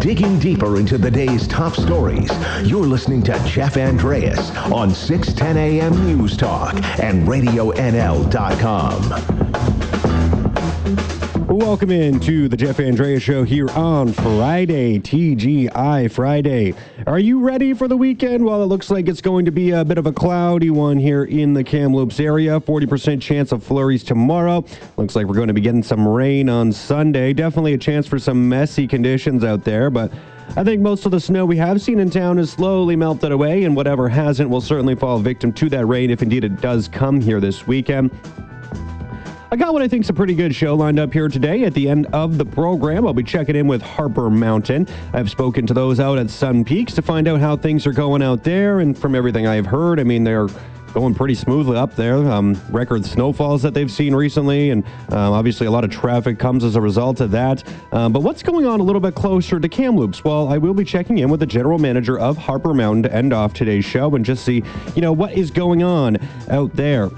Digging deeper into the day's top stories, you're listening to Jeff Andreas on 610 AM News Talk and RadioNL.com. Welcome in to the Jeff Andreas Show here on Friday, TGI Friday. Are you ready for the weekend? Well, it looks like it's going to be a bit of a cloudy one here in the Kamloops area. 40% chance of flurries tomorrow. Looks like we're going to be getting some rain on Sunday. Definitely a chance for some messy conditions out there, but I think most of the snow we have seen in town has slowly melted away, and whatever hasn't will certainly fall victim to that rain if indeed it does come here this weekend. I got what I think is a pretty good show lined up here today. At the end of the program, I'll be checking in with Harper Mountain. I've spoken to those out at Sun Peaks to find out how things are going out there, and from everything I've heard, I mean, they're going pretty smoothly up there. Um, record snowfalls that they've seen recently, and um, obviously a lot of traffic comes as a result of that. Um, but what's going on a little bit closer to Kamloops? Well, I will be checking in with the general manager of Harper Mountain to end off today's show and just see, you know, what is going on out there.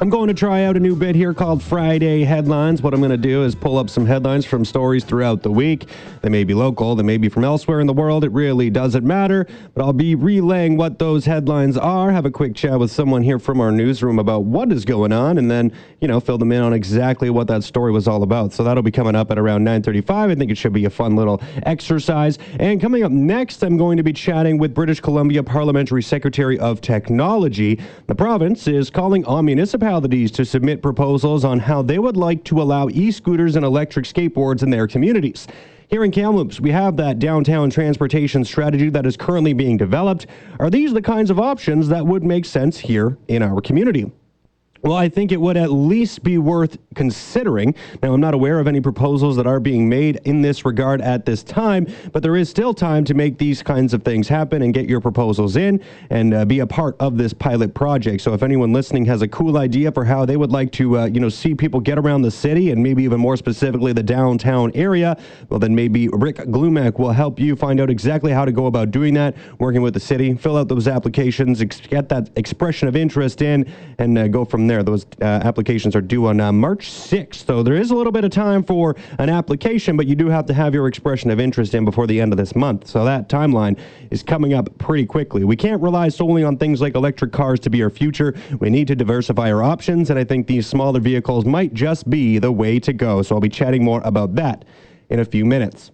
I'm going to try out a new bit here called Friday Headlines. What I'm going to do is pull up some headlines from stories throughout the week. They may be local, they may be from elsewhere in the world. It really doesn't matter. But I'll be relaying what those headlines are, have a quick chat with someone here from our newsroom about what is going on, and then, you know, fill them in on exactly what that story was all about. So that'll be coming up at around 9:35. I think it should be a fun little exercise. And coming up next, I'm going to be chatting with British Columbia Parliamentary Secretary of Technology. The province is calling on municipalities municipalities to submit proposals on how they would like to allow e scooters and electric skateboards in their communities. Here in Kamloops, we have that downtown transportation strategy that is currently being developed. Are these the kinds of options that would make sense here in our community? Well, I think it would at least be worth considering. Now, I'm not aware of any proposals that are being made in this regard at this time, but there is still time to make these kinds of things happen and get your proposals in and uh, be a part of this pilot project. So, if anyone listening has a cool idea for how they would like to, uh, you know, see people get around the city and maybe even more specifically the downtown area, well, then maybe Rick Glumac will help you find out exactly how to go about doing that, working with the city, fill out those applications, ex- get that expression of interest in, and uh, go from there. Those uh, applications are due on uh, March 6th, so there is a little bit of time for an application, but you do have to have your expression of interest in before the end of this month. So that timeline is coming up pretty quickly. We can't rely solely on things like electric cars to be our future. We need to diversify our options, and I think these smaller vehicles might just be the way to go. So I'll be chatting more about that in a few minutes.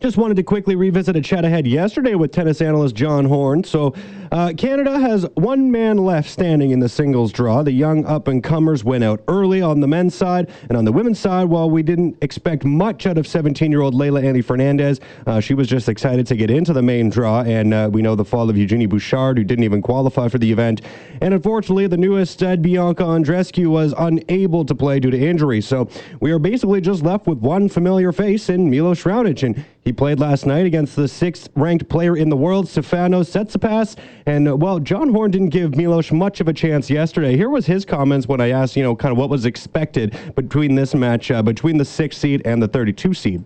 Just wanted to quickly revisit a chat I had yesterday with tennis analyst John Horn. So, uh, Canada has one man left standing in the singles draw. The young up and comers went out early on the men's side, and on the women's side, while we didn't expect much out of 17 year old Leylah Annie Fernandez, uh, she was just excited to get into the main draw. And uh, we know the fall of Eugenie Bouchard, who didn't even qualify for the event. And unfortunately, the newest uh, Bianca Andreescu was unable to play due to injury. So, we are basically just left with one familiar face in Milos Raonic. And he played last night against the sixth ranked player in the world, Stefanos Tsitsipas. And, uh, well, John Horn didn't give Milos much of a chance yesterday. Here was his comments when I asked, you know, kind of what was expected between this match, uh, between the sixth seed and the 32 seed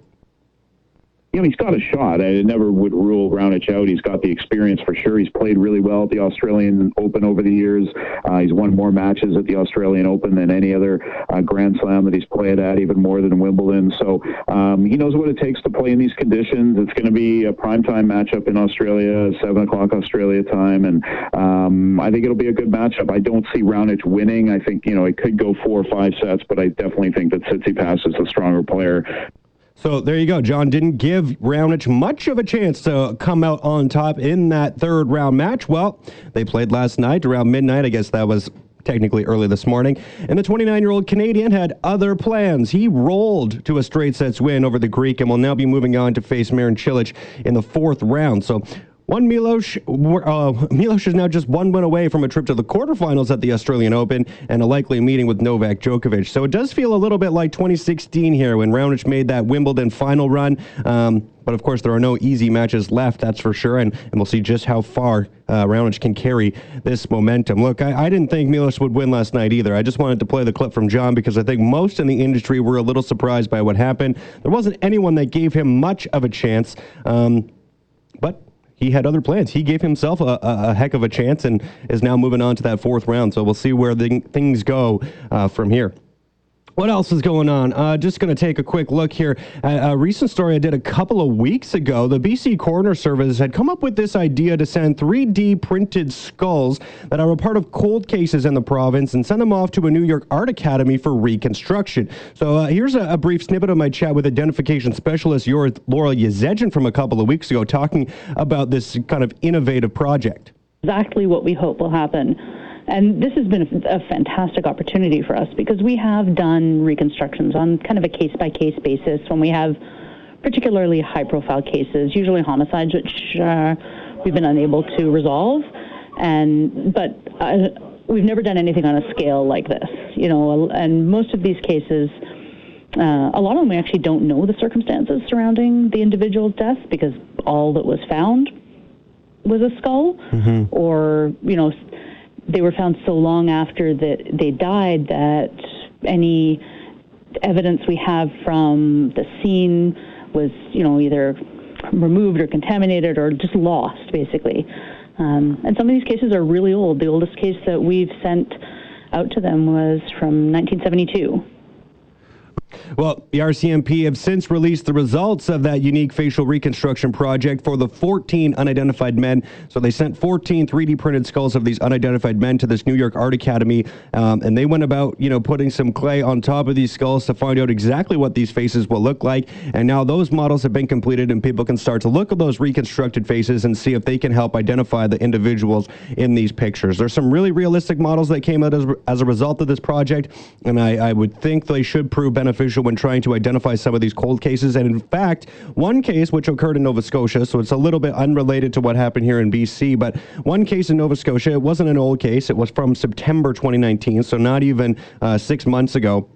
you know, he's got a shot. I never would rule Raonic out. He's got the experience for sure. He's played really well at the Australian Open over the years. Uh, he's won more matches at the Australian Open than any other uh, Grand Slam that he's played at, even more than Wimbledon. So um, he knows what it takes to play in these conditions. It's going to be a primetime matchup in Australia, 7 o'clock Australia time, and um, I think it'll be a good matchup. I don't see Raonic winning. I think, you know, it could go four or five sets, but I definitely think that Tsitsipas is the stronger player. So there you go. John didn't give Raonic much of a chance to come out on top in that third round match. Well, they played last night around midnight. I guess that was technically early this morning. And the 29 year old Canadian had other plans. He rolled to a straight sets win over the Greek and will now be moving on to face Marin Cilic in the fourth round. So one Milos, uh, Milos is now just one win away from a trip to the quarterfinals at the Australian Open and a likely meeting with Novak Djokovic. So it does feel a little bit like 2016 here when Raonic made that Wimbledon final run. Um, but of course, there are no easy matches left, that's for sure. And, and we'll see just how far uh, Raonic can carry this momentum. Look, I, I, didn't think Milos would win last night either. I just wanted to play the clip from John because I think most in the industry were a little surprised by what happened. There wasn't anyone that gave him much of a chance. Um, but he had other plans. He gave himself a, a, heck of a chance and is now moving on to that fourth round. So we'll see where the, things go uh, from here. What else is going on? Uh, just going to take a quick look here. a recent story I did a couple of weeks ago. The BC Coroner Service had come up with this idea to send 3D printed skulls that are a part of cold cases in the province and send them off to a New York Art Academy for reconstruction. So uh, here's a, a, brief snippet of my chat with identification specialist Laura Yazedjian from a couple of weeks ago, talking about this kind of innovative project. Exactly what we hope will happen and this has been a, a, fantastic opportunity for us because we have done reconstructions on kind of a case by case basis when we have particularly high profile cases, usually homicides, which uh, we've been unable to resolve. And but uh, we've never done anything on a scale like this, you know. And most of these cases. Uh, a lot of them we actually don't know the circumstances surrounding the individual's death because all that was found was a skull, mm-hmm. or you know they were found so long after that they died that any evidence we have from the scene was, you know, either removed or contaminated or just lost, basically. Um, and some of these cases are really old. The oldest case that we've sent out to them was from 1972. Well, the RCMP have since released the results of that unique facial reconstruction project for the 14 unidentified men. So they sent 14 3D printed skulls of these unidentified men to this New York Art Academy, um, and they went about, you know, putting some clay on top of these skulls to find out exactly what these faces will look like. And now those models have been completed, and people can start to look at those reconstructed faces and see if they can help identify the individuals in these pictures. There's some really realistic models that came out as, as a result of this project, and I, I would think they should prove beneficial when trying to identify some of these cold cases. And in fact, one case which occurred in Nova Scotia, so it's a little bit unrelated to what happened here in BC, but one case in Nova Scotia, it wasn't an old case, it was from September 2019, so not even uh, six months ago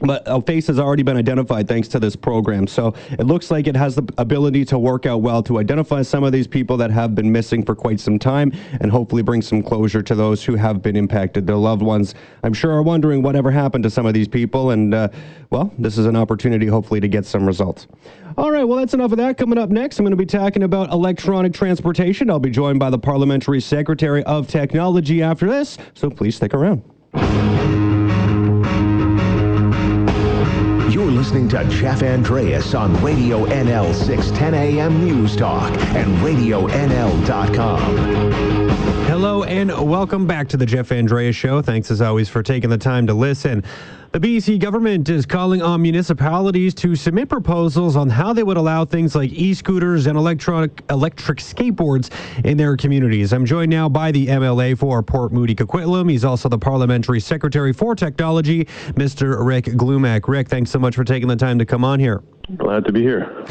but a face has already been identified thanks to this program. So it looks like it has the ability to work out well to identify some of these people that have been missing for quite some time and hopefully bring some closure to those who have been impacted. Their loved ones, I'm sure, are wondering whatever happened to some of these people. And, uh, well, this is an opportunity hopefully to get some results. All right, well, that's enough of that. Coming up next, I'm going to be talking about electronic transportation. I'll be joined by the Parliamentary Secretary of Technology after this, so please stick around. Listening to Jeff Andreas on Radio NL 610 AM News Talk and RadioNL.com. Hello and welcome back to the Jeff Andreas Show. Thanks as always for taking the time to listen. The BC government is calling on municipalities to submit proposals on how they would allow things like e-scooters and electronic electric skateboards in their communities. I'm joined now by the MLA for Port Moody Coquitlam. He's also the Parliamentary Secretary for Technology, Mr. Rick Glumac. Rick, thanks so much for taking the time to come on here. Glad to be here.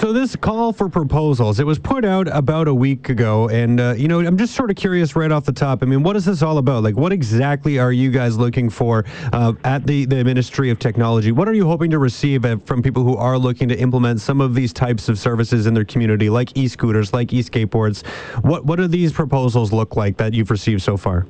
So this call for proposals, it was put out about a week ago, and uh, you know, I'm just sort of curious right off the top. I mean, what is this all about? Like, what exactly are you guys looking for uh, at the the Ministry of Technology? What are you hoping to receive uh, from people who are looking to implement some of these types of services in their community, like e-scooters, like e-skateboards? What what do these proposals look like that you've received so far?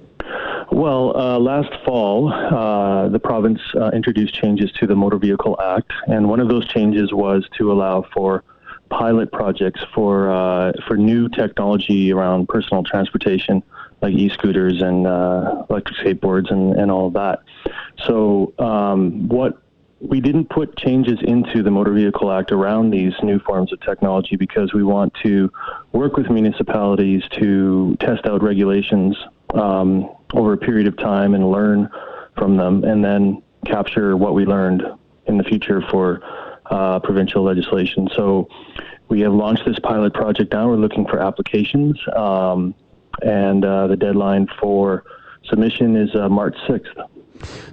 Well, uh, last fall, uh, the province uh, introduced changes to the Motor Vehicle Act, and one of those changes was to allow for pilot projects for uh, for new technology around personal transportation, like e-scooters and uh, electric skateboards and, and all of that. So um, what we didn't put changes into the Motor Vehicle Act around these new forms of technology because we want to work with municipalities to test out regulations um, over a period of time and learn from them, and then capture what we learned in the future for uh, provincial legislation. So we have launched this pilot project now. We're looking for applications, um, and uh, the deadline for submission is uh, March 6th.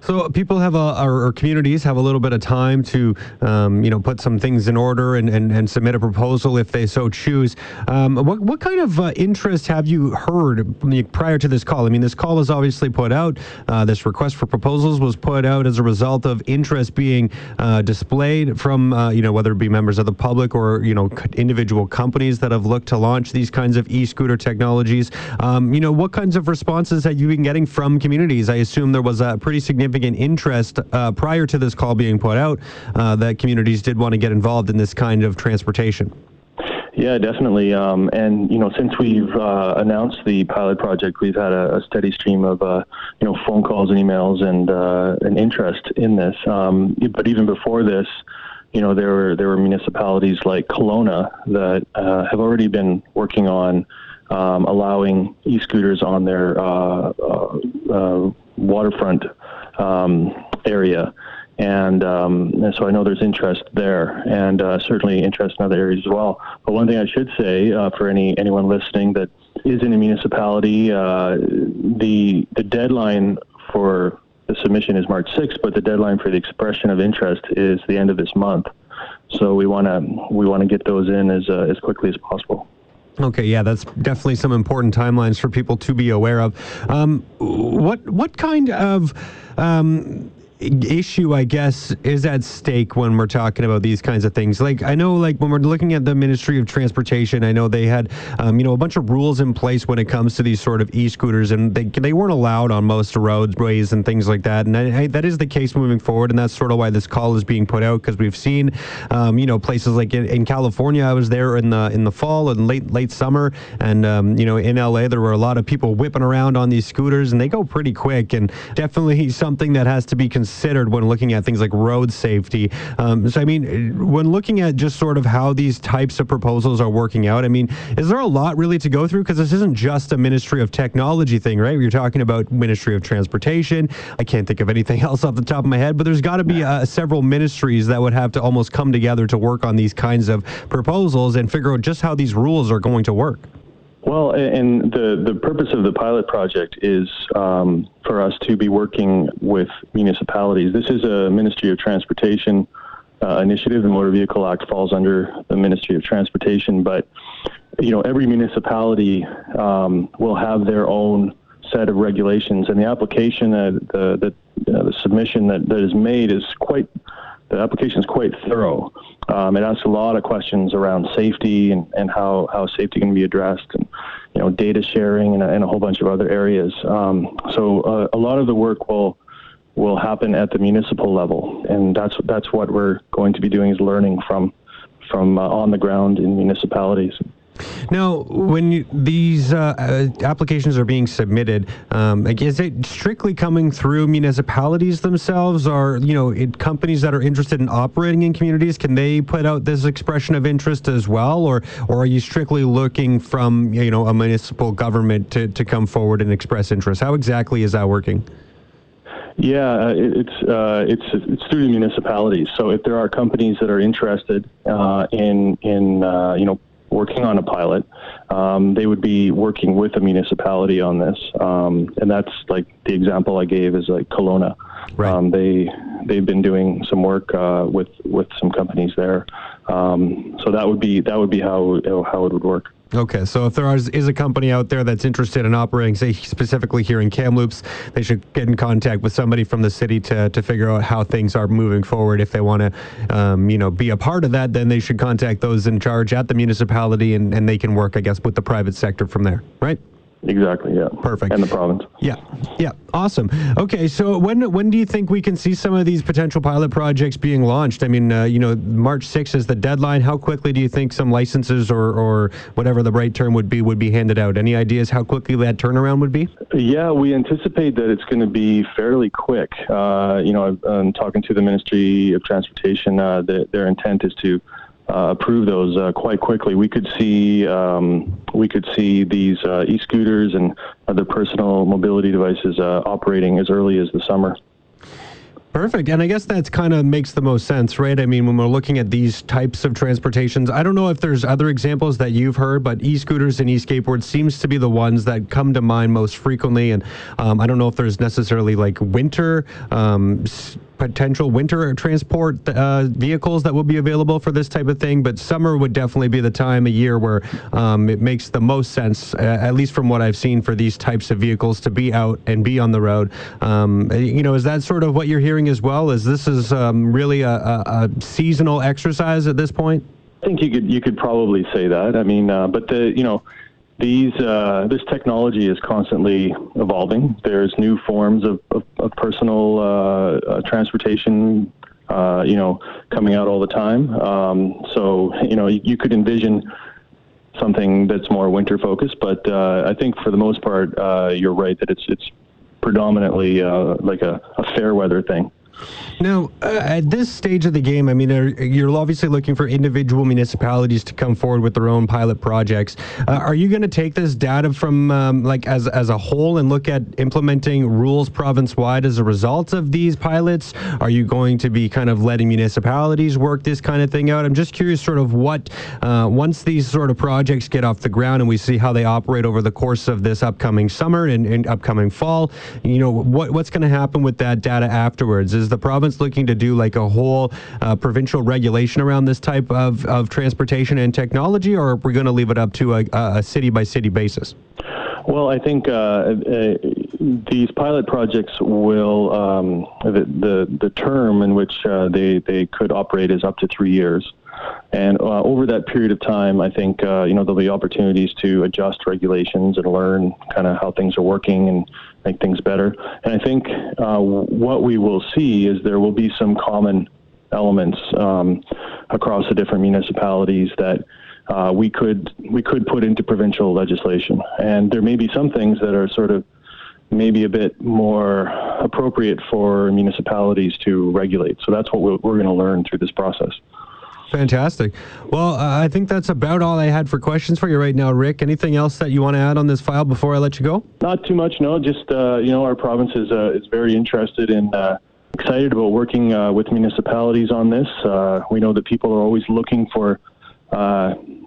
So people have a, our, communities have a little bit of time to, um, you know, put some things in order and, and, and submit a proposal if they so choose. Um, what, what kind of uh, interest have you heard prior to this call? I mean, this call was obviously put out. Uh, this request for proposals was put out as a result of interest being uh, displayed from, uh, you know, whether it be members of the public or, you know, individual companies that have looked to launch these kinds of e-scooter technologies. Um, you know, what kinds of responses have you been getting from communities? I assume there was a pretty pretty significant interest uh, prior to this call being put out uh, that communities did want to get involved in this kind of transportation. Yeah, definitely. Um, and you know, since we've uh, announced the pilot project, we've had a, a steady stream of uh, you know phone calls and emails and uh, an interest in this. Um, but even before this, you know, there were there were municipalities like Kelowna that uh, have already been working on um, allowing e-scooters on their uh, uh, waterfront um, area. And, um, and, so I know there's interest there, and uh, certainly interest in other areas as well. But one thing I should say uh, for any anyone listening that is in a municipality, uh, the the deadline for the submission is March 6th, but the deadline for the expression of interest is the end of this month. So we want to we want to get those in as uh, as quickly as possible. Okay, yeah, that's definitely some important timelines for people to be aware of. Um, what what kind of um, issue, I guess, is at stake when we're talking about these kinds of things. Like I know, like when we're looking at the Ministry of Transportation, I know they had, um, you know, a bunch of rules in place when it comes to these sort of e-scooters, and they they weren't allowed on most roadways and things like that. And I, I, that is the case moving forward, and that's sort of why this call is being put out because we've seen, um, you know, places like in, in, California. I was there in the in the fall and late late summer, and um, you know, in LA there were a lot of people whipping around on these scooters, and they go pretty quick, and definitely something that has to be considered considered when looking at things like road safety. Um, so, I mean, when looking at just sort of how these types of proposals are working out, I mean, is there a lot really to go through? Because this isn't just a Ministry of Technology thing, right? You're talking about Ministry of Transportation. I can't think of anything else off the top of my head, but there's got to be uh, several ministries that would have to almost come together to work on these kinds of proposals and figure out just how these rules are going to work. Well, and the, the purpose of the pilot project is um, for us to be working with municipalities. This is a Ministry of Transportation uh, initiative. The Motor Vehicle Act falls under the Ministry of Transportation, but you know every municipality um, will have their own set of regulations, and the application that the the, uh, the submission that, that is made is quite the application is quite thorough. Um, it asks a lot of questions around safety and, and how, how safety can be addressed and you know data sharing and and a whole bunch of other areas. Um, so uh, a lot of the work will will happen at the municipal level, and that's that's what we're going to be doing is learning from from uh, on the ground in municipalities. Now, when you, these uh, uh, applications are being submitted, um, is it strictly coming through municipalities themselves, or you know, it, companies that are interested in operating in communities? Can they put out this expression of interest as well, or or are you strictly looking from you know a municipal government to, to come forward and express interest? How exactly is that working? Yeah, uh, it's uh, it's it's through the municipalities. So if there are companies that are interested uh, in in uh, you know working on a pilot. Um, they would be working with a municipality on this, um, and that's like the example I gave is like Kelowna. Right. Um, they they've been doing some work uh, with with some companies there, um, so that would be that would be how how it would work. Okay, so if there is, a company out there that's interested in operating, say specifically here in Kamloops, they should get in contact with somebody from the city to, to figure out how things are moving forward. If they want to, um, you know, be a part of that, then they should contact those in charge at the municipality, and, and they can work, I guess, with the private sector from there, right? Exactly. Yeah. Perfect. And the province. Yeah. Yeah. Awesome. Okay. So when when do you think we can see some of these potential pilot projects being launched? I mean, uh, you know, March 6th is the deadline. How quickly do you think some licenses or or whatever the right term would be would be handed out? Any ideas how quickly that turnaround would be? Yeah, we anticipate that it's going to be fairly quick. Uh, you know, I'm talking to the Ministry of Transportation. Uh, the, their intent is to uh, approve those uh, quite quickly. We could see um, we could see these uh, e-scooters and other personal mobility devices uh, operating as early as the summer. Perfect. And I guess that kind of makes the most sense, right? I mean, when we're looking at these types of transportations, I don't know if there's other examples that you've heard, but e-scooters and e-skateboards seems to be the ones that come to mind most frequently. And um, I don't know if there's necessarily like winter um, potential winter transport uh, vehicles that will be available for this type of thing, but summer would definitely be the time of year where um, it makes the most sense, uh, at least from what I've seen, for these types of vehicles to be out and be on the road. Um, you know, is that sort of what you're hearing as well? Is this is um, really a, a, a, seasonal exercise at this point? I think you could you could probably say that. I mean, uh, but the you know these uh, this technology is constantly evolving. There's new forms of, of, of personal uh, uh, transportation, uh, you know, coming out all the time. Um, so you know, you, you, could envision something that's more winter focused. But uh, I think for the most part, uh, you're right that it's it's predominantly uh, like a, a fair weather thing. Now, uh, at this stage of the game, I mean, are, you're obviously looking for individual municipalities to come forward with their own pilot projects. Uh, are you going to take this data from um, like as as a whole and look at implementing rules province wide as a result of these pilots? Are you going to be kind of letting municipalities work this kind of thing out? I'm just curious, sort of what uh, once these sort of projects get off the ground and we see how they operate over the course of this upcoming summer and, and upcoming fall. You know, what what's going to happen with that data afterwards? Is the province looking to do like a whole uh, provincial regulation around this type of, of transportation and technology, or are we going to leave it up to a, a city by city basis? Well, I think uh, uh, these pilot projects will um, the, the, the term in which uh, they they could operate is up to three years, and uh, over that period of time, I think uh, you know there'll be opportunities to adjust regulations and learn kind of how things are working and make things better. And I think uh, what we will see is there will be some common elements um, across the different municipalities that uh, we could we could put into provincial legislation. And there may be some things that are sort of maybe a bit more appropriate for municipalities to regulate. So that's what we're, we're going to learn through this process. Fantastic. Well, uh, I think that's about all I had for questions for you right now, Rick. Anything else that you want to add on this file before I let you go? Not too much, no. Just uh, you know, our province is uh, is very interested in. Uh, excited about working uh, with municipalities on this. Uh, we know that people are always looking for,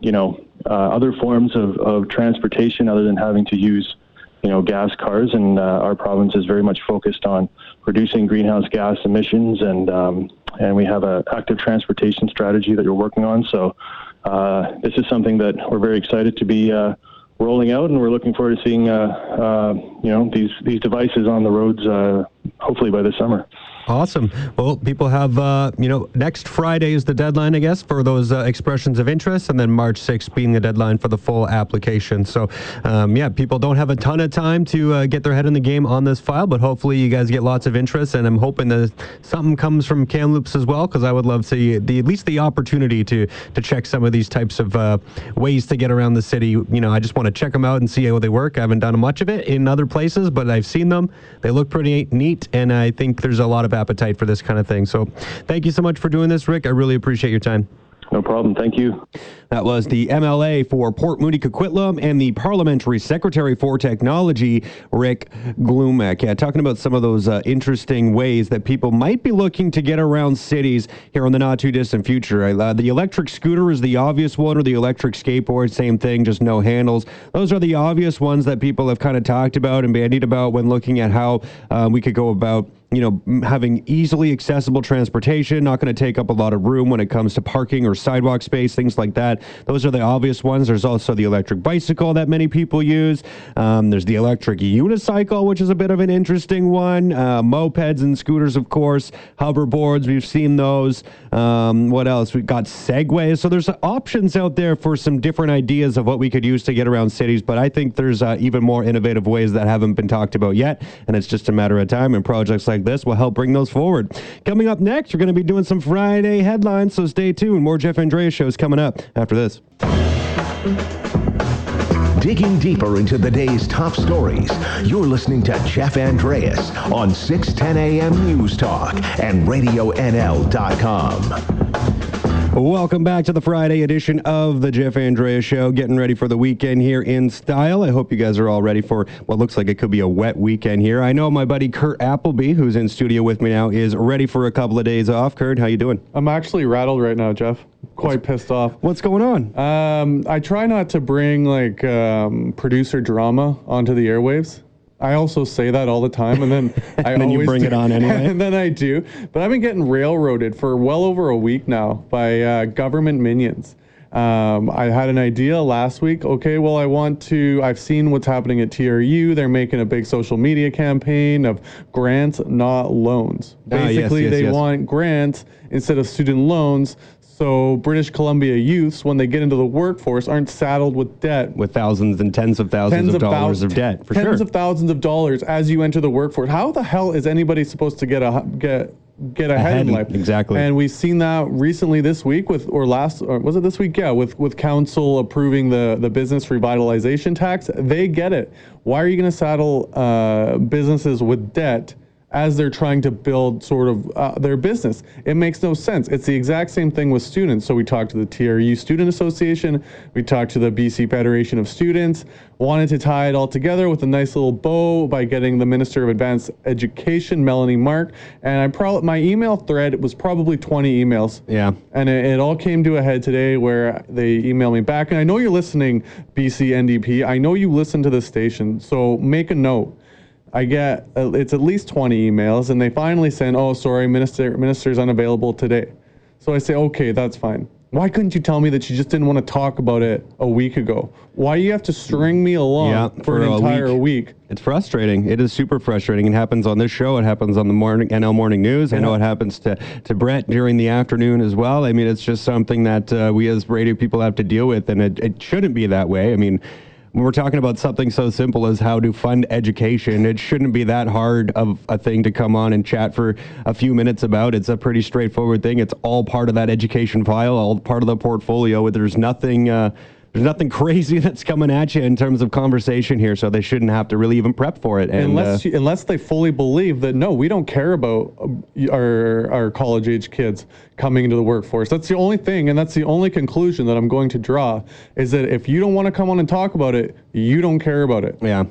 you know, other forms of, of transportation other than having to use you know, gas cars, and uh, our province is very much focused on reducing greenhouse gas emissions, and um, and we have an active transportation strategy that you're working on. So uh, this is something that we're very excited to be uh, rolling out, and we're looking forward to seeing uh, uh, you know these these devices on the roads uh, hopefully by this summer. Awesome. Well, people have, uh, you know, next Friday is the deadline, I guess, for those uh, expressions of interest, and then March 6th being the deadline for the full application. So, um, yeah, people don't have a ton of time to uh, get their head in the game on this file, but hopefully you guys get lots of interest, and I'm hoping that something comes from Kamloops as well, because I would love to the at least the opportunity to to check some of these types of uh, ways to get around the city. You know, I just want to check them out and see how they work. I haven't done much of it in other places, but I've seen them. They look pretty neat, and I think there's a lot of appetite for this kind of thing. So thank you so much for doing this, Rick. I really appreciate your time. No problem. Thank you. That was the MLA for Port Moody Coquitlam and the Parliamentary Secretary for Technology, Rick Glumac. Yeah, talking about some of those uh, interesting ways that people might be looking to get around cities here in the not too distant future. Uh, the electric scooter is the obvious one, or the electric skateboard, same thing, just no handles. Those are the obvious ones that people have kind of talked about and bandied about when looking at how um, we could go about you know, having easily accessible transportation, not going to take up a lot of room when it comes to parking or sidewalk space, things like that. Those are the obvious ones. There's also the electric bicycle that many people use. Um, there's the electric unicycle, which is a bit of an interesting one. Uh, mopeds and scooters, of course. Hoverboards, we've seen those. Um, what else? We've got segways. So there's options out there for some different ideas of what we could use to get around cities. But I think there's uh, even more innovative ways that haven't been talked about yet. And it's just a matter of time. And projects like like this will help bring those forward. Coming up next, we're going to be doing some Friday headlines, so stay tuned. More Jeff Andreas shows coming up after this. Digging deeper into the day's top stories, you're listening to Jeff Andreas on 610 AM News Talk and RadioNL.com. Welcome back to the Friday edition of the Jeff Andrea Show. Getting ready for the weekend here in style. I hope you guys are all ready for what looks like it could be a wet weekend here. I know my buddy Kurt Appleby, who's in studio with me now, is ready for a couple of days off. Kurt, how you doing? I'm actually rattled right now, Jeff. Quite pissed off. What's going on? Um, I try not to bring like um, producer drama onto the airwaves. I also say that all the time, and then I and then you bring do, it on anyway. and then I do. But I've been getting railroaded for well over a week now by uh, government minions. Um, I had an idea last week. Okay, well, I want to. I've seen what's happening at TRU. They're making a big social media campaign of grants, not loans. Basically, ah, yes, yes, they yes. want grants instead of student loans so British Columbia youths, when they get into the workforce, aren't saddled with debt. With thousands and tens of thousands Tens of, of dollars of debt, for tens sure. of thousands of dollars as you enter the workforce. How the hell is anybody supposed to get a get get ahead, Ahead, in life. exactly. And we've seen that recently this week with, or last, or was it this week? Yeah, with with council approving the the business revitalization tax. They get it. Why are you going to saddle uh, businesses with debt? As they're trying to build sort of uh, their business. It makes no sense. It's the exact same thing with students. So we talked to the TRU Student Association, we talked to the BC Federation of Students, wanted to tie it all together with a nice little bow by getting the Minister of Advanced Education, Melanie Mark, and I probably my email thread was probably 20 emails. Yeah. And it, it all came to a head today where they emailed me back. And I know you're listening, BC NDP. I know you listen to this station. So make a note. I get uh, it's at least 20 emails, and they finally send, "Oh, sorry, minister minister's unavailable today." So I say, "Okay, that's fine." Why couldn't you tell me that you just didn't want to talk about it a week ago? Why do you have to string me along Yeah, for, for an entire week. week? It's frustrating. It is super frustrating. It happens on this show. It happens on the morning NL Morning News. I know it happens to to Brett during the afternoon as well. I mean, it's just something that uh, we as radio people have to deal with, and it, it shouldn't be that way. I mean. When we're talking about something so simple as how to fund education, it shouldn't be that hard of a thing to come on and chat for a few minutes about. It's a pretty straightforward thing. It's all part of that education file, all part of the portfolio. There's nothing. Uh, there's nothing crazy that's coming at you in terms of conversation here, so they shouldn't have to really even prep for it. And, unless uh, you, unless they fully believe that no, we don't care about uh, our our college age kids coming into the workforce. That's the only thing, and that's the only conclusion that I'm going to draw is that if you don't want to come on and talk about it, you don't care about it. Yeah.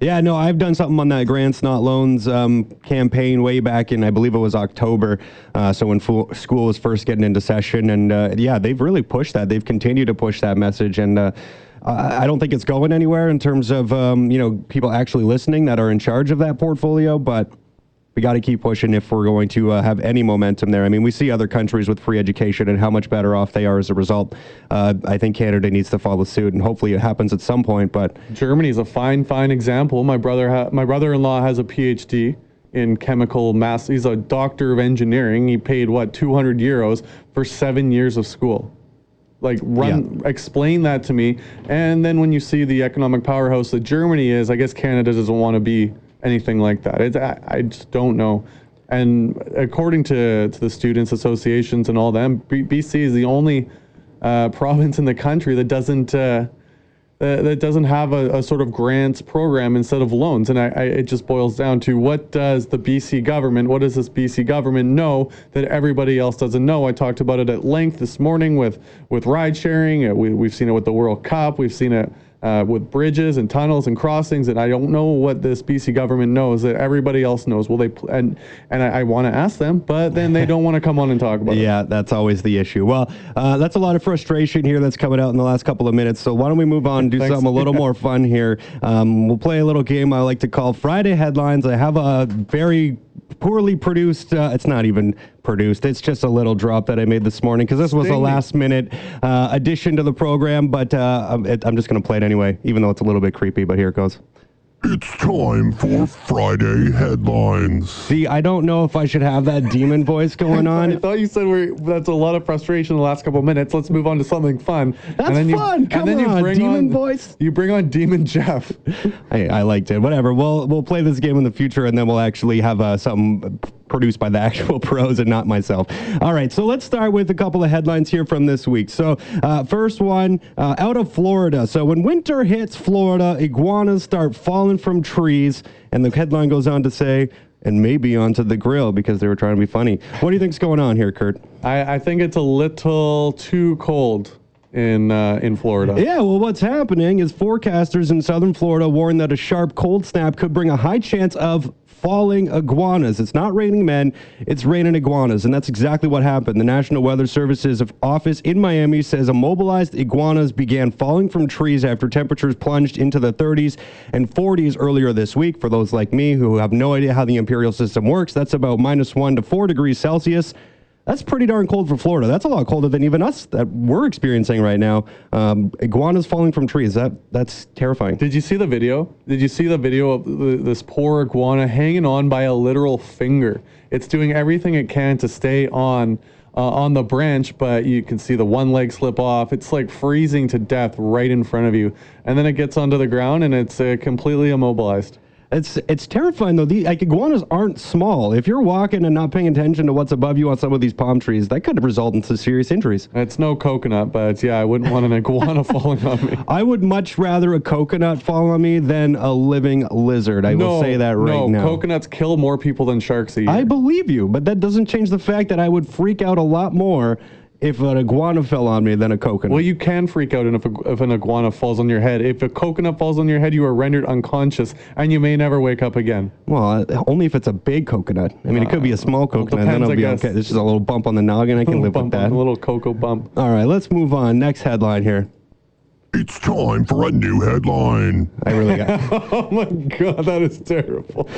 Yeah, no, I've done something on that grants not loans um, campaign way back in, I believe it was October. Uh, so when school was first getting into session, and uh, yeah, they've really pushed that. They've continued to push that message, and uh, I I don't think it's going anywhere in terms of um, you know people actually listening that are in charge of that portfolio, but. We got to keep pushing if we're going to uh, have any momentum there. I mean, we see other countries with free education and how much better off they are as a result. Uh, I think Canada needs to follow suit, and hopefully it happens at some point. But Germany is a fine, fine example. My brother, ha- my brother-in-law has a PhD in chemical mass. He's a doctor of engineering. He paid what 200 euros for seven years of school. Like, run, explain that to me. And then when you see the economic powerhouse that Germany is, I guess Canada doesn't want to be anything like that. It's, I, I just don't know. And according to, to the students associations and all them, BC is the only uh, province in the country that doesn't uh, that, doesn't have a, a sort of grants program instead of loans. And I, I, it just boils down to what does the BC government, what does this BC government know that everybody else doesn't know? I talked about it at length this morning with with ride sharing. We, we've seen it with the World Cup. We've seen it uh, with bridges and tunnels and crossings, and I don't know what this BC government knows that everybody else knows. Will they? Pl- and and I, I want to ask them, but then they don't want to come on and talk about it. Yeah, that's always the issue. Well, uh, that's a lot of frustration here that's coming out in the last couple of minutes. So why don't we move on and do Thanks. something a little more fun here? Um, we'll play a little game I like to call Friday Headlines. I have a very poorly produced, uh, it's not even produced, it's just a little drop that I made this morning because this was a Sting me. last minute uh, addition to the program, but uh, I'm, it, I'm just going to play it anyway, even though it's a little bit creepy, but here it goes. It's time for Friday headlines. See, I don't know if I should have that demon voice going on. I thought you said we're, that's a lot of frustration in the last couple of minutes. Let's move on to something fun. That's you, fun. Come and then on, you bring demon on, voice. You bring on Demon Jeff. I, I liked it. Whatever. We'll we'll play this game in the future, and then we'll actually have uh, something produced by the actual pros and not myself. All right. So let's start with a couple of headlines here from this week. So uh, first one uh, out of Florida. So when winter hits Florida, iguanas start falling from trees, and the headline goes on to say. And maybe onto the grill because they were trying to be funny. What do you think's going on here, Kurt? I, I think it's a little too cold in uh, in Florida. Yeah, well, what's happening is forecasters in southern Florida warn that a sharp cold snap could bring a high chance of falling iguanas. It's not raining men, it's raining iguanas. And that's exactly what happened. The National Weather Service's office in Miami says immobilized iguanas began falling from trees after temperatures plunged into the 30s and 40s earlier this week. For those like me who have no idea how the imperial system works, that's about minus one to four degrees Celsius. That's pretty darn cold for Florida. That's a lot colder than even us that we're experiencing right now. Um, iguanas falling from trees. That that's terrifying. Did you see the video? Did you see the video of th- this poor iguana hanging on by a literal finger? It's doing everything it can to stay on uh, on the branch, but you can see the one leg slip off. It's like freezing to death right in front of you, and then it gets onto the ground and it's uh, completely immobilized. It's it's terrifying though. The like iguanas aren't small. If you're walking and not paying attention to what's above you on some of these palm trees, that could result in some serious injuries. It's no coconut, but yeah, I wouldn't want an iguana falling on me. I would much rather a coconut fall on me than a living lizard. I will say that right no, now. coconuts kill more people than sharks year. I believe you, but that doesn't change the fact that I would freak out a lot more if an iguana fell on me than a coconut. well, you can freak out if, a, if an iguana falls on your head. If a coconut falls on your head, you are rendered unconscious, and you may never wake up again. Well, uh, only if it's a big coconut. I mean, it could be a small coconut. then depends, I'll I be okay. This is a little bump on the noggin. I can live with that. a little cocoa bump. All right, let's move on. Next headline here. It's time for a new headline. I really got. Oh my god, that is terrible.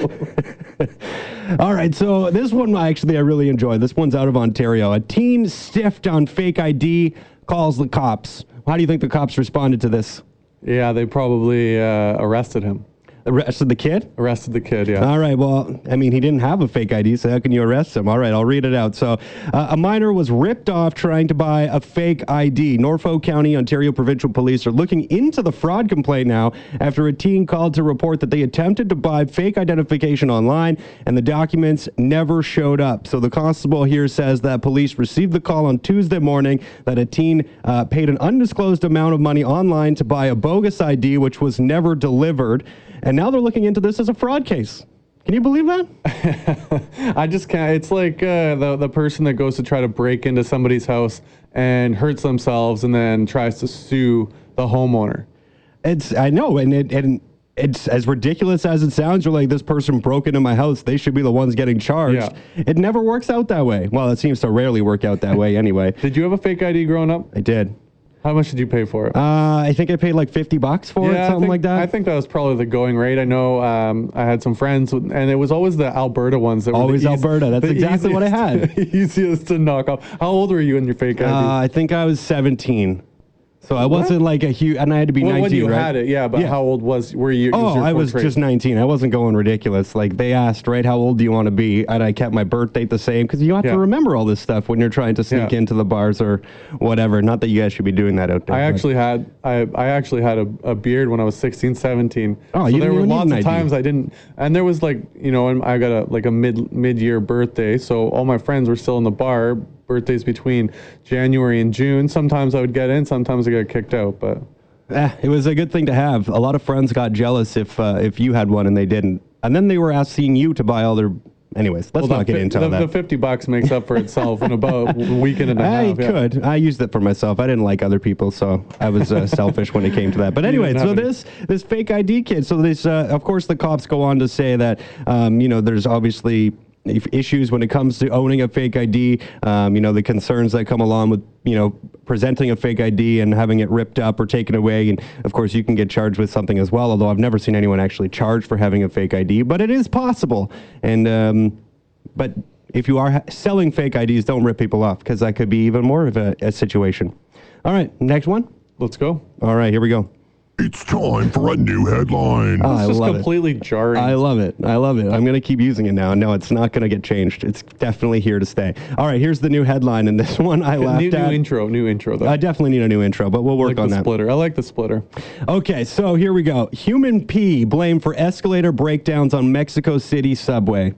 All right, so this one actually I really enjoy. This one's out of Ontario. A teen stiffed on fake ID calls the cops. How do you think the cops responded to this? yeah, they probably uh, arrested him. Arrested the kid? Arrested the kid. Yeah. All right. Well, I mean, he didn't have a fake ID, so how can you arrest him? All right, I'll read it out. So, uh, a minor was ripped off trying to buy a fake ID. Norfolk County, Ontario Provincial Police are looking into the fraud complaint now after a teen called to report that they attempted to buy fake identification online and the documents never showed up. So, the constable here says that police received the call on Tuesday morning that a teen uh, paid an undisclosed amount of money online to buy a bogus ID, which was never delivered. And now they're looking into this as a fraud case. Can you believe that? I just can't. It's like uh, the the person that goes to try to break into somebody's house and hurts themselves and then tries to sue the homeowner. It's I know, and it and it's as ridiculous as it sounds. You're like this person broke into my house; they should be the ones getting charged. Yeah. It never works out that way. Well, it seems to rarely work out that way anyway. Did you have a fake ID growing up? I did. How much did you pay for it? Uh, I think I paid like fifty bucks for it, something think- like that. I think that was probably the going rate. I know um, I had some friends, and it was always the Alberta ones that were the Always easy- Alberta. That's the exactly what I had. easiest to knock off. How old were you in your fake ID? Uh, I think I was seventeen, so I wasn't like a huge, and I had to be well, nineteen. when you right? had it, yeah. But Yeah. how old was were you? Oh, your I was portrait? just 19. I wasn't going ridiculous. Like they asked, right, how old do you want to be? And I kept my birth date the same because you have Yeah. to remember all this stuff when you're trying to sneak Yeah. into the bars or whatever. Not that you guys should be doing that out there. I but- actually had I, I actually had a, a beard when I was 16, 17. Oh, so you there didn't were even need lots an of ID. times I didn't, and there was like you know, and I got a like a mid mid year birthday, so all my friends were still in the bar. Birthdays between January and June. Sometimes I would get in, sometimes I got kicked out. But Eh, it was a good thing to have. A lot of friends got jealous if uh, if you had one and they didn't, and then they were asking you to buy all their. Anyways, let's well, not get fi- into the, that. the 50 bucks makes up for itself in about a week and a half. yeah. could. I used it for myself. I didn't like other people, so I was uh, selfish when it came to that. But anyway, so any. this this fake ID kid. So this, uh, of course, the cops go on to say that um, you know there's obviously issues when it comes to owning a fake ID. Um, you know the concerns that come along with you know presenting a fake ID and having it ripped up or taken away, and of course you can get charged with something as well. Although I've never seen anyone actually charged for having a fake ID, but it is possible. And um, but if you are ha- selling fake IDs, don't rip people off because that could be even more of a, a situation. All right, next one. Let's go. All right, here we go. It's time for a new headline. Oh, I It's just love it. completely jarring. I love it. I love it. I'm going to keep using it now. No, it's not going to get changed. It's definitely here to stay. All right, here's the new headline, and this one I laughed new, new intro, new intro though. I definitely need a new intro, but we'll work like on the that. splitter. I like the splitter. Okay, so here we go. Human pee blamed for escalator breakdowns on Mexico City subway.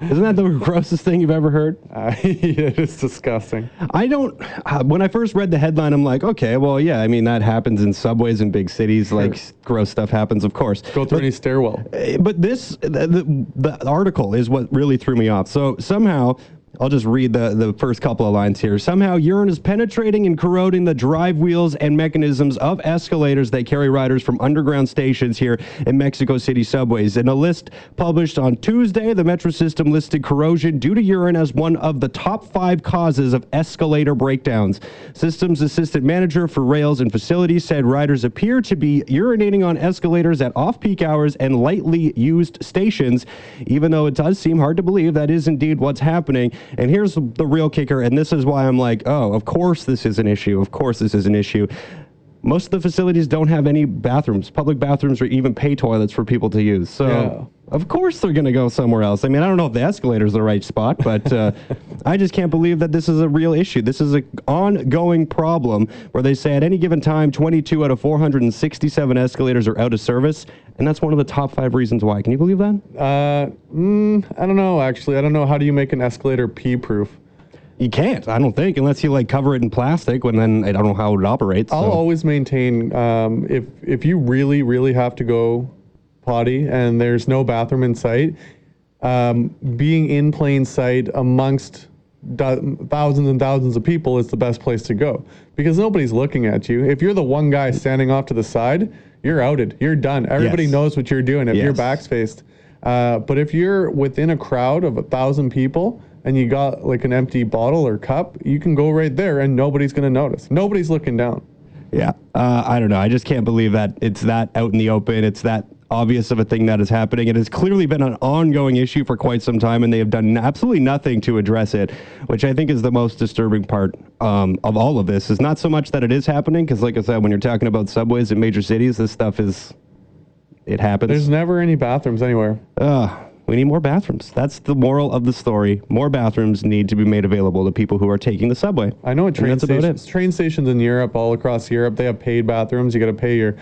Isn't that the grossest thing you've ever heard? Uh, it is disgusting. I don't. Uh, when I first read the headline, I'm like, okay, well, yeah. I mean, that happens in subways in big cities. Like, gross stuff happens, of course. Go through any stairwell. Uh, But this, the, the, the article is what really threw me off. So somehow, I'll just read the, the first couple of lines here. Somehow, urine is penetrating and corroding the drive wheels and mechanisms of escalators that carry riders from underground stations here in Mexico City subways. In a list published on Tuesday, the Metro system listed corrosion due to urine as one of the top five causes of escalator breakdowns. Systems Assistant Manager for Rails and Facilities said riders appear to be urinating on escalators at off peak hours and lightly used stations, even though it does seem hard to believe that is indeed what's happening. And here's the real kicker, and this is why I'm like, oh, of course this is an issue. Of course this is an issue. Most of the facilities don't have any bathrooms, public bathrooms, or even pay toilets for people to use. So, Yeah. of course, they're going to go somewhere else. I mean, I don't know if the escalator is the right spot, but uh, I just can't believe that this is a real issue. This is an ongoing problem where they say at any given time, 22 out of 467 escalators are out of service. And that's one of the top five reasons why. Can you believe that? Uh, mm, I don't know. Actually, I don't know. How do you make an escalator pee-proof? You can't, I don't think, unless you like cover it in plastic. When then I don't know how it operates. I'll so. always maintain um, if if you really really have to go potty and there's no bathroom in sight, um, being in plain sight amongst do- thousands and thousands of people is the best place to go because nobody's looking at you. If you're the one guy standing off to the side, you're outed. You're done. Everybody Yes. knows what you're doing if your Yes. back's faced. Uh, but if you're within a crowd of a thousand people and you got like an empty bottle or cup, you can go right there and nobody's going to notice. Nobody's looking down. Yeah, uh, I don't know. I just can't believe that it's that out in the open. It's that obvious of a thing that is happening. It has clearly been an ongoing issue for quite some time, and they have done absolutely nothing to address it, which I think is the most disturbing part um, of all of this. Is not so much that it is happening, because like I said, when you're talking about subways in major cities, this stuff is it happens. There's never any bathrooms anywhere. Uh, we need more bathrooms. That's the moral of the story. More bathrooms need to be made available to people who are taking the subway. I know at train that's about stations, it. train stations in Europe, all across Europe, they have paid bathrooms. You got to pay your,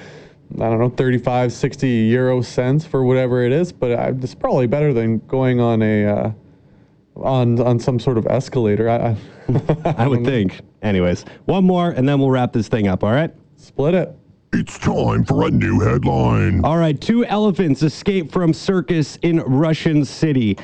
I don't know, 35, 60 euro cents for whatever it is. But I, it's probably better than going on a, uh, on on some sort of escalator. I, I, I would think. Anyways, one more, and then we'll wrap this thing up. All right. split it. It's time for a new headline. All right. Two elephants escape from circus in Russian city.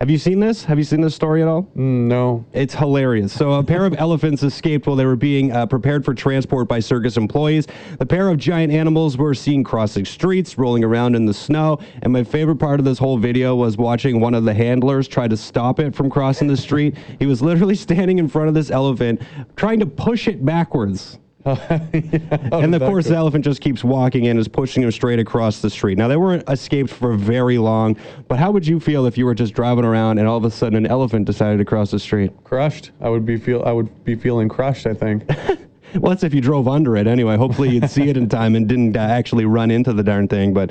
Have you seen this? Have you seen this story at all? Mm, No. It's hilarious. So, a pair of elephants escaped while they were being uh, prepared for transport by circus employees. The pair of giant animals were seen crossing streets, rolling around in the snow. And my favorite part of this whole video was watching one of the handlers try to stop it from crossing the street. He was literally standing in front of this elephant, trying to push it backwards. and of course, go? the elephant just keeps walking and is pushing him straight across the street. Now, they weren't escaped for very long, but how would you feel if you were just driving around and all of a sudden an elephant decided to cross the street? Crushed. I would be feel. I would be feeling crushed. I think. Well, that's if you drove under it anyway. Hopefully, you'd see it in time and didn't uh, actually run into the darn thing. But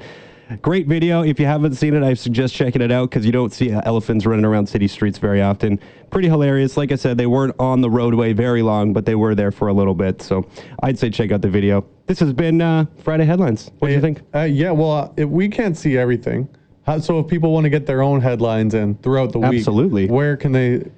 great video. If you haven't seen it, I suggest checking it out because you don't see uh, elephants running around city streets very often. Pretty hilarious. Like I said, they weren't on the roadway very long, but they were there for a little bit. So I'd say check out the video. This has been uh, Friday Headlines. What do you think? Uh, yeah. Well, uh, if we can't see everything. How, so if people want to get their own headlines in throughout the week, Absolutely. where can they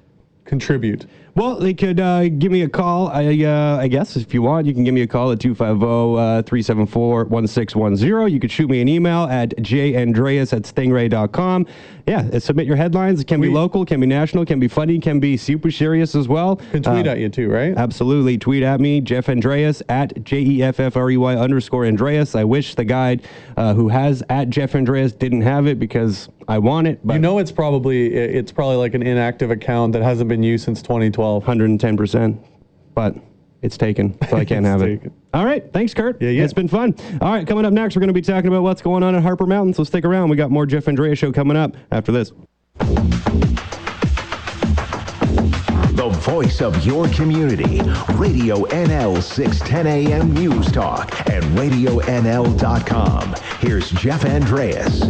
contribute? Well, they could uh, give me a call. I, uh, I guess if you want, you can give me a call at uh, 250 374 1610. You could shoot me an email at jandreas at stingray.com. Yeah, uh, submit your headlines. It can be local, can be national, can be funny, can be super serious as well. Can tweet Uh, at you too, right? Absolutely. Tweet at me, Jeff Andreas, at J E F F R E Y underscore Andreas. I wish the guy uh, who has at Jeff Andreas didn't have it because I want it. But You know, it's probably it's probably like an inactive account that hasn't been used since 2012. 110%. But it's taken, so I can't have taken. it. All right. Thanks, Kurt. Yeah, yeah. It's been fun. All right. Coming up next, we're going to be talking about what's going on at Harper Mountain. So stick around. We got more Jeff Andrea show coming up after this. The voice of your community. Radio NL 610 AM News Talk and RadioNL.com. Here's Jeff Andreas.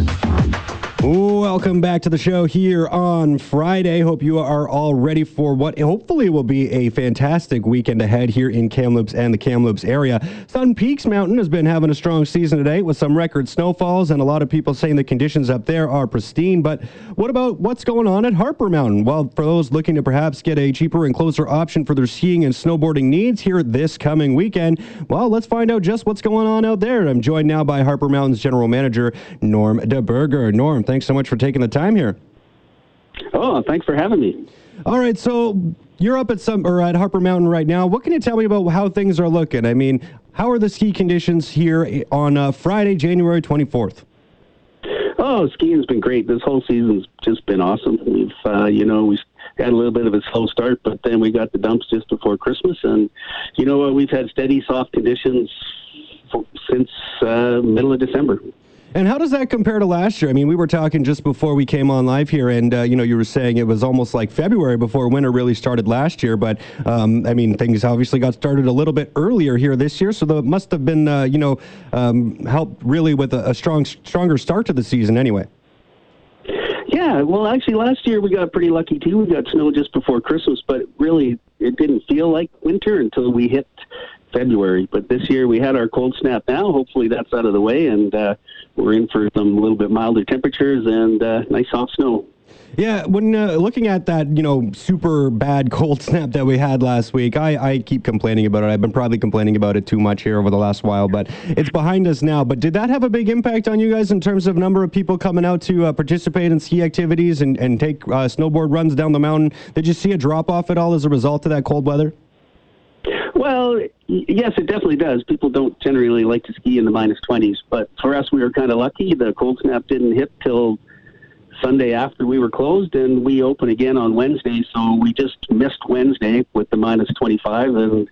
Welcome back to the show here on Friday. Hope you are all ready for what hopefully will be a fantastic weekend ahead here in Kamloops and the Kamloops area. Sun Peaks Mountain has been having a strong season today with some record snowfalls and a lot of people saying the conditions up there are pristine. But what about what's going on at Harper Mountain? Well, for those looking to perhaps get a cheaper and closer option for their skiing and snowboarding needs here this coming weekend, well, let's find out just what's going on out there. I'm joined now by Harper Mountain's General Manager, Norm DeBerger. Norm, thanks so much for taking the time here. Oh, thanks for having me. All right, so you're up at some or at Harper Mountain right now. What can you tell me about how things are looking? I mean, how are the ski conditions here on uh, Friday, January 24th? Oh, skiing's been great. This whole season's just been awesome. We've, uh, you know, we had a little bit of a slow start, but then we got the dumps just before Christmas, and you know what? We've had steady, soft conditions since uh, middle of December. And how does that compare to last year? I mean, we were talking just before we came on live here, and uh, you know, you were saying it was almost like February before winter really started last year. But um, I mean, things obviously got started a little bit earlier here this year, so that must have been uh, you know um, helped really with a, a strong, stronger start to the season anyway. Yeah, well, actually, last year we got pretty lucky too. We got snow just before Christmas, but really, it didn't feel like winter until we hit February. But this year we had our cold snap now. Hopefully that's out of the way, and uh, we're in for some little bit milder temperatures and uh, nice soft snow. Yeah, when uh, looking at that, you know, super bad cold snap that we had last week, I, I keep complaining about it. I've been probably complaining about it too much here over the last while, but it's behind us now. But did that have a big impact on you guys in terms of number of people coming out to uh, participate in ski activities and, and take uh, snowboard runs down the mountain? Did you see a drop off at all as a result of that cold weather? Well, yes, it definitely does. People don't generally like to ski in the minus 20s, but for us, we were kind of lucky. The cold snap didn't hit till Sunday after we were closed, and we open again on Wednesday. So we just missed Wednesday with the minus 25, and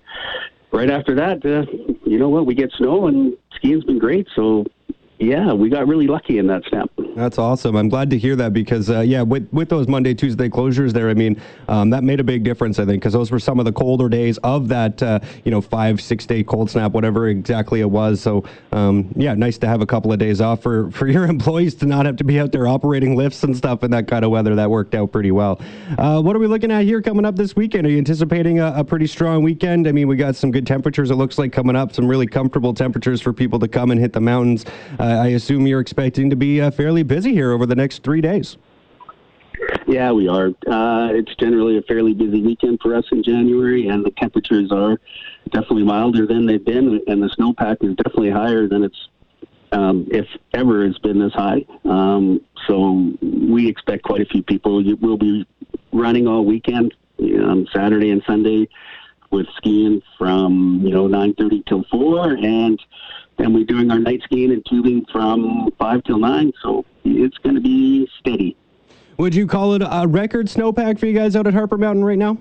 right after that, uh, you know what? We get snow, and skiing's been great. So yeah, we got really lucky in that snap. That's awesome. I'm glad to hear that because, uh, yeah, with, with those Monday, Tuesday closures there, I mean, um, that made a big difference, I think, because those were some of the colder days of that, uh, you know, five, six day cold snap, whatever exactly it was. So, um, yeah, nice to have a couple of days off for, for your employees to not have to be out there operating lifts and stuff in that kind of weather. That worked out pretty well. Uh, what are we looking at here coming up this weekend? Are you anticipating a, a pretty strong weekend? I mean, we got some good temperatures, it looks like, coming up, some really comfortable temperatures for people to come and hit the mountains. Uh, I assume you're expecting to be uh, fairly busy here over the next three days. Yeah, we are. Uh, it's generally a fairly busy weekend for us in January, and the temperatures are definitely milder than they've been, and the snowpack is definitely higher than it's, um, if ever, has been this high. Um, so we expect quite a few people. We'll be running all weekend on Saturday and Sunday with skiing from you know 9:30 till four, and then we're doing our night skiing and tubing from five till nine. So it's going to be steady. Would you call it a record snowpack for you guys out at Harper Mountain right now?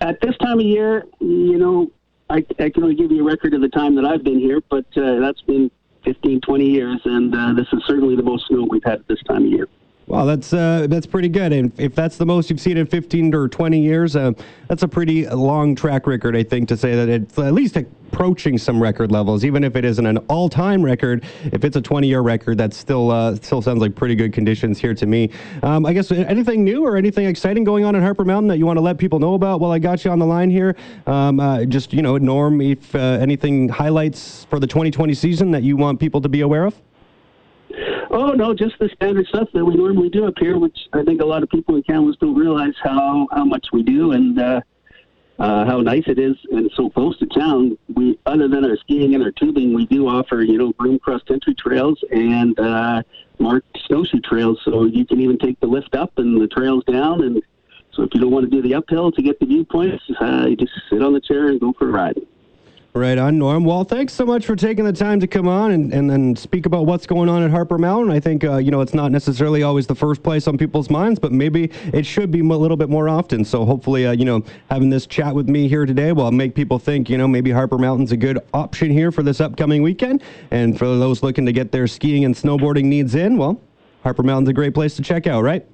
At this time of year, you know, I, I can only give you a record of the time that I've been here, but uh, that's been 15, 20 years, and uh, this is certainly the most snow we've had at this time of year. Well, that's uh, that's pretty good, and if that's the most you've seen in 15 or 20 years, uh, that's a pretty long track record, I think, to say that it's at least approaching some record levels, even if it isn't an all-time record. If it's a 20-year record, that still uh, still sounds like pretty good conditions here to me. Um, I guess anything new or anything exciting going on in Harper Mountain that you want to let people know about while I got you on the line here? Um, uh, just you know, Norm, if uh, anything highlights for the 2020 season that you want people to be aware of. Oh no, just the standard stuff that we normally do up here, which I think a lot of people in Kamloops don't realize how how much we do and uh, uh, how nice it is and so close to town. We, other than our skiing and our tubing, we do offer you know broom cross country trails and uh, marked snowshoe trails, so you can even take the lift up and the trails down. And so if you don't want to do the uphill to get the viewpoints, uh, you just sit on the chair and go for a ride. Right on, Norm. Well, thanks so much for taking the time to come on and, and then speak about what's going on at Harper Mountain. I think, uh, you know, it's not necessarily always the first place on people's minds, but maybe it should be a little bit more often. So hopefully, uh, you know, having this chat with me here today will make people think, you know, maybe Harper Mountain's a good option here for this upcoming weekend. And for those looking to get their skiing and snowboarding needs in, well, Harper Mountain's a great place to check out, right?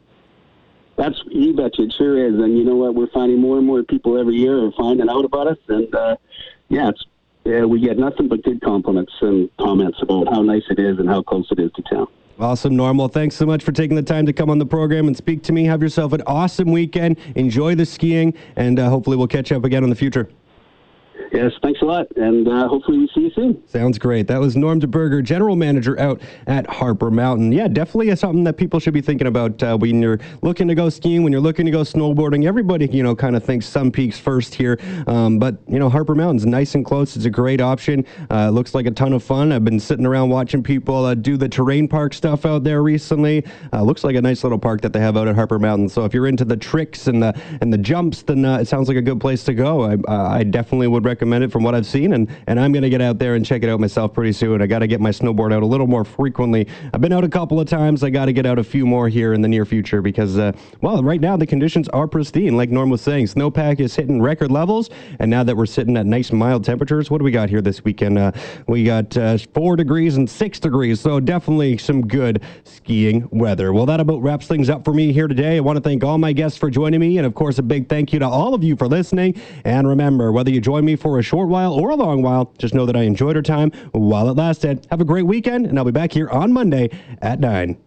That's you betcha, it sure is. And you know what? We're finding more and more people every year are finding out about us, and uh, yeah, it's we get nothing but good compliments and comments about how nice it is and how close it is to town. Awesome, Normal. Thanks so much for taking the time to come on the program and speak to me. Have yourself an awesome weekend. Enjoy the skiing, and uh, hopefully we'll catch up again in the future. Yes, thanks a lot, and uh, hopefully we see you soon. Sounds great. That was Norm DeBurger, General Manager out at Harper Mountain. Yeah, definitely something that people should be thinking about uh, when you're looking to go skiing, when you're looking to go snowboarding. Everybody, you know, kind of thinks Sun Peaks first here, um, but you know, Harper Mountain's nice and close. It's a great option. Uh, looks like a ton of fun. I've been sitting around watching people uh, do the terrain park stuff out there recently. Uh, looks like a nice little park that they have out at Harper Mountain. So if you're into the tricks and the and the jumps, then uh, it sounds like a good place to go. I, I definitely would recommend recommend it from what I've seen, and, and I'm going to get out there and check it out myself pretty soon. I got to get my snowboard out a little more frequently. I've been out a couple of times. I got to get out a few more here in the near future because, uh, well, right now the conditions are pristine. Like Norm was saying, snowpack is hitting record levels, and now that we're sitting at nice mild temperatures, what do we got here this weekend? Uh, we got uh, four degrees and six degrees, so definitely some good skiing weather. Well, that about wraps things up for me here today. I want to thank all my guests for joining me, and of course, a big thank you to all of you for listening. And remember, whether you join me for a short while or a long while, just know that I enjoyed our time while it lasted. Have a great weekend, and I'll be back here on Monday at 9.